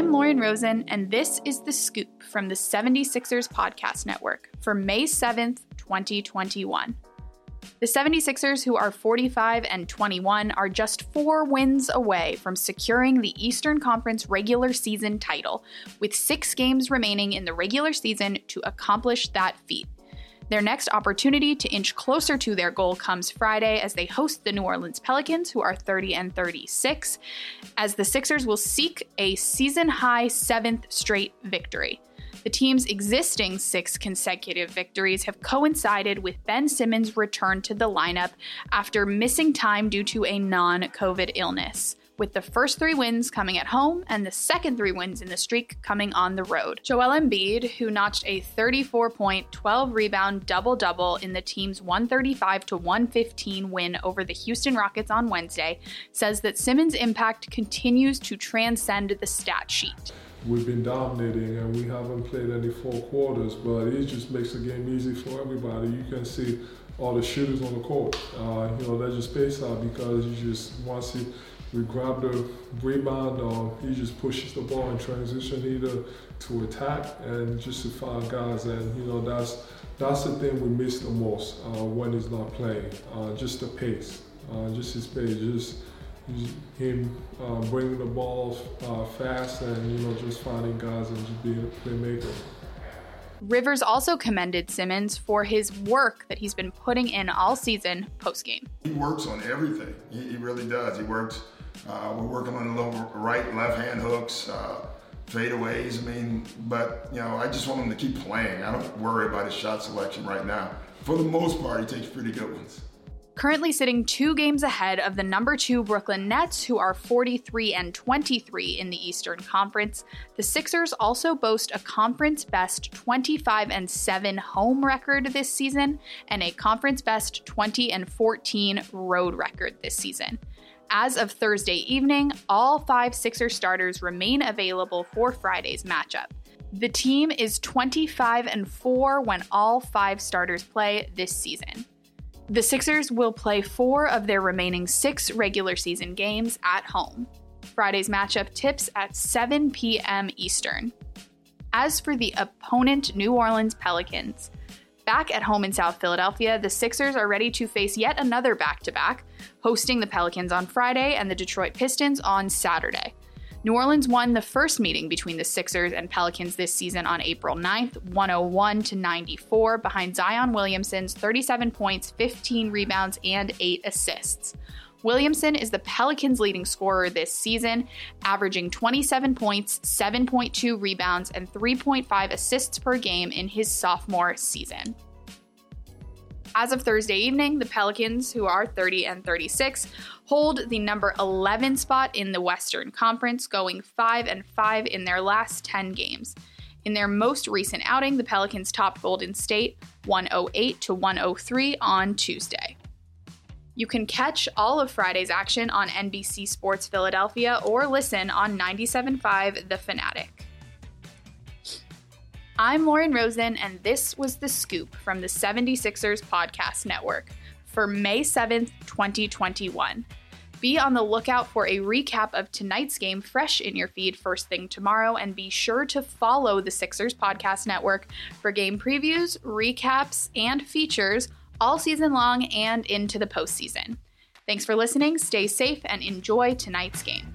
I'm Lauren Rosen, and this is The Scoop from the 76ers Podcast Network for May 7th, 2021. The 76ers, who are 45 and 21, are just four wins away from securing the Eastern Conference regular season title, with six games remaining in the regular season to accomplish that feat. Their next opportunity to inch closer to their goal comes Friday as they host the New Orleans Pelicans, who are 30 and 36, as the Sixers will seek a season high seventh straight victory. The team's existing six consecutive victories have coincided with Ben Simmons' return to the lineup after missing time due to a non COVID illness with the first three wins coming at home and the second three wins in the streak coming on the road. Joel Embiid, who notched a 34 point, 12 rebound double double in the team's 135 to 115 win over the Houston Rockets on Wednesday, says that Simmons' impact continues to transcend the stat sheet. We've been dominating and we haven't played any full quarters, but it just makes the game easy for everybody. You can see all the shooters on the court. Uh, you know, they just space out because you just once you we grab the rebound or he just pushes the ball in transition either to attack and just to find guys and you know that's that's the thing we miss the most uh, when he's not playing uh, just the pace uh, just his pace just, just him uh, bringing the ball uh, fast and you know just finding guys and just being a playmaker. Rivers also commended Simmons for his work that he's been putting in all season post game. He works on everything. He, he really does. He works uh, we're working on a little right and left hand hooks, uh, fadeaways. I mean, but you know, I just want him to keep playing. I don't worry about his shot selection right now. For the most part, he takes pretty good ones. Currently sitting two games ahead of the number two Brooklyn Nets, who are 43 and 23 in the Eastern Conference. The Sixers also boast a conference best 25 and 7 home record this season and a conference best 20 and 14 road record this season. As of Thursday evening, all five Sixer starters remain available for Friday's matchup. The team is 25 and 4 when all five starters play this season. The Sixers will play four of their remaining six regular season games at home. Friday's matchup tips at 7 p.m. Eastern. As for the opponent, New Orleans Pelicans, Back at home in South Philadelphia, the Sixers are ready to face yet another back to back, hosting the Pelicans on Friday and the Detroit Pistons on Saturday. New Orleans won the first meeting between the Sixers and Pelicans this season on April 9th, 101 to 94, behind Zion Williamson's 37 points, 15 rebounds, and 8 assists. Williamson is the Pelicans' leading scorer this season, averaging 27 points, 7.2 rebounds, and 3.5 assists per game in his sophomore season. As of Thursday evening, the Pelicans, who are 30 and 36, hold the number 11 spot in the Western Conference, going 5 and 5 in their last 10 games. In their most recent outing, the Pelicans topped Golden State 108 to 103 on Tuesday. You can catch all of Friday's action on NBC Sports Philadelphia or listen on 97.5 The Fanatic. I'm Lauren Rosen, and this was The Scoop from the 76ers Podcast Network for May 7th, 2021. Be on the lookout for a recap of tonight's game fresh in your feed first thing tomorrow, and be sure to follow the Sixers Podcast Network for game previews, recaps, and features all season long and into the postseason. Thanks for listening, stay safe, and enjoy tonight's game.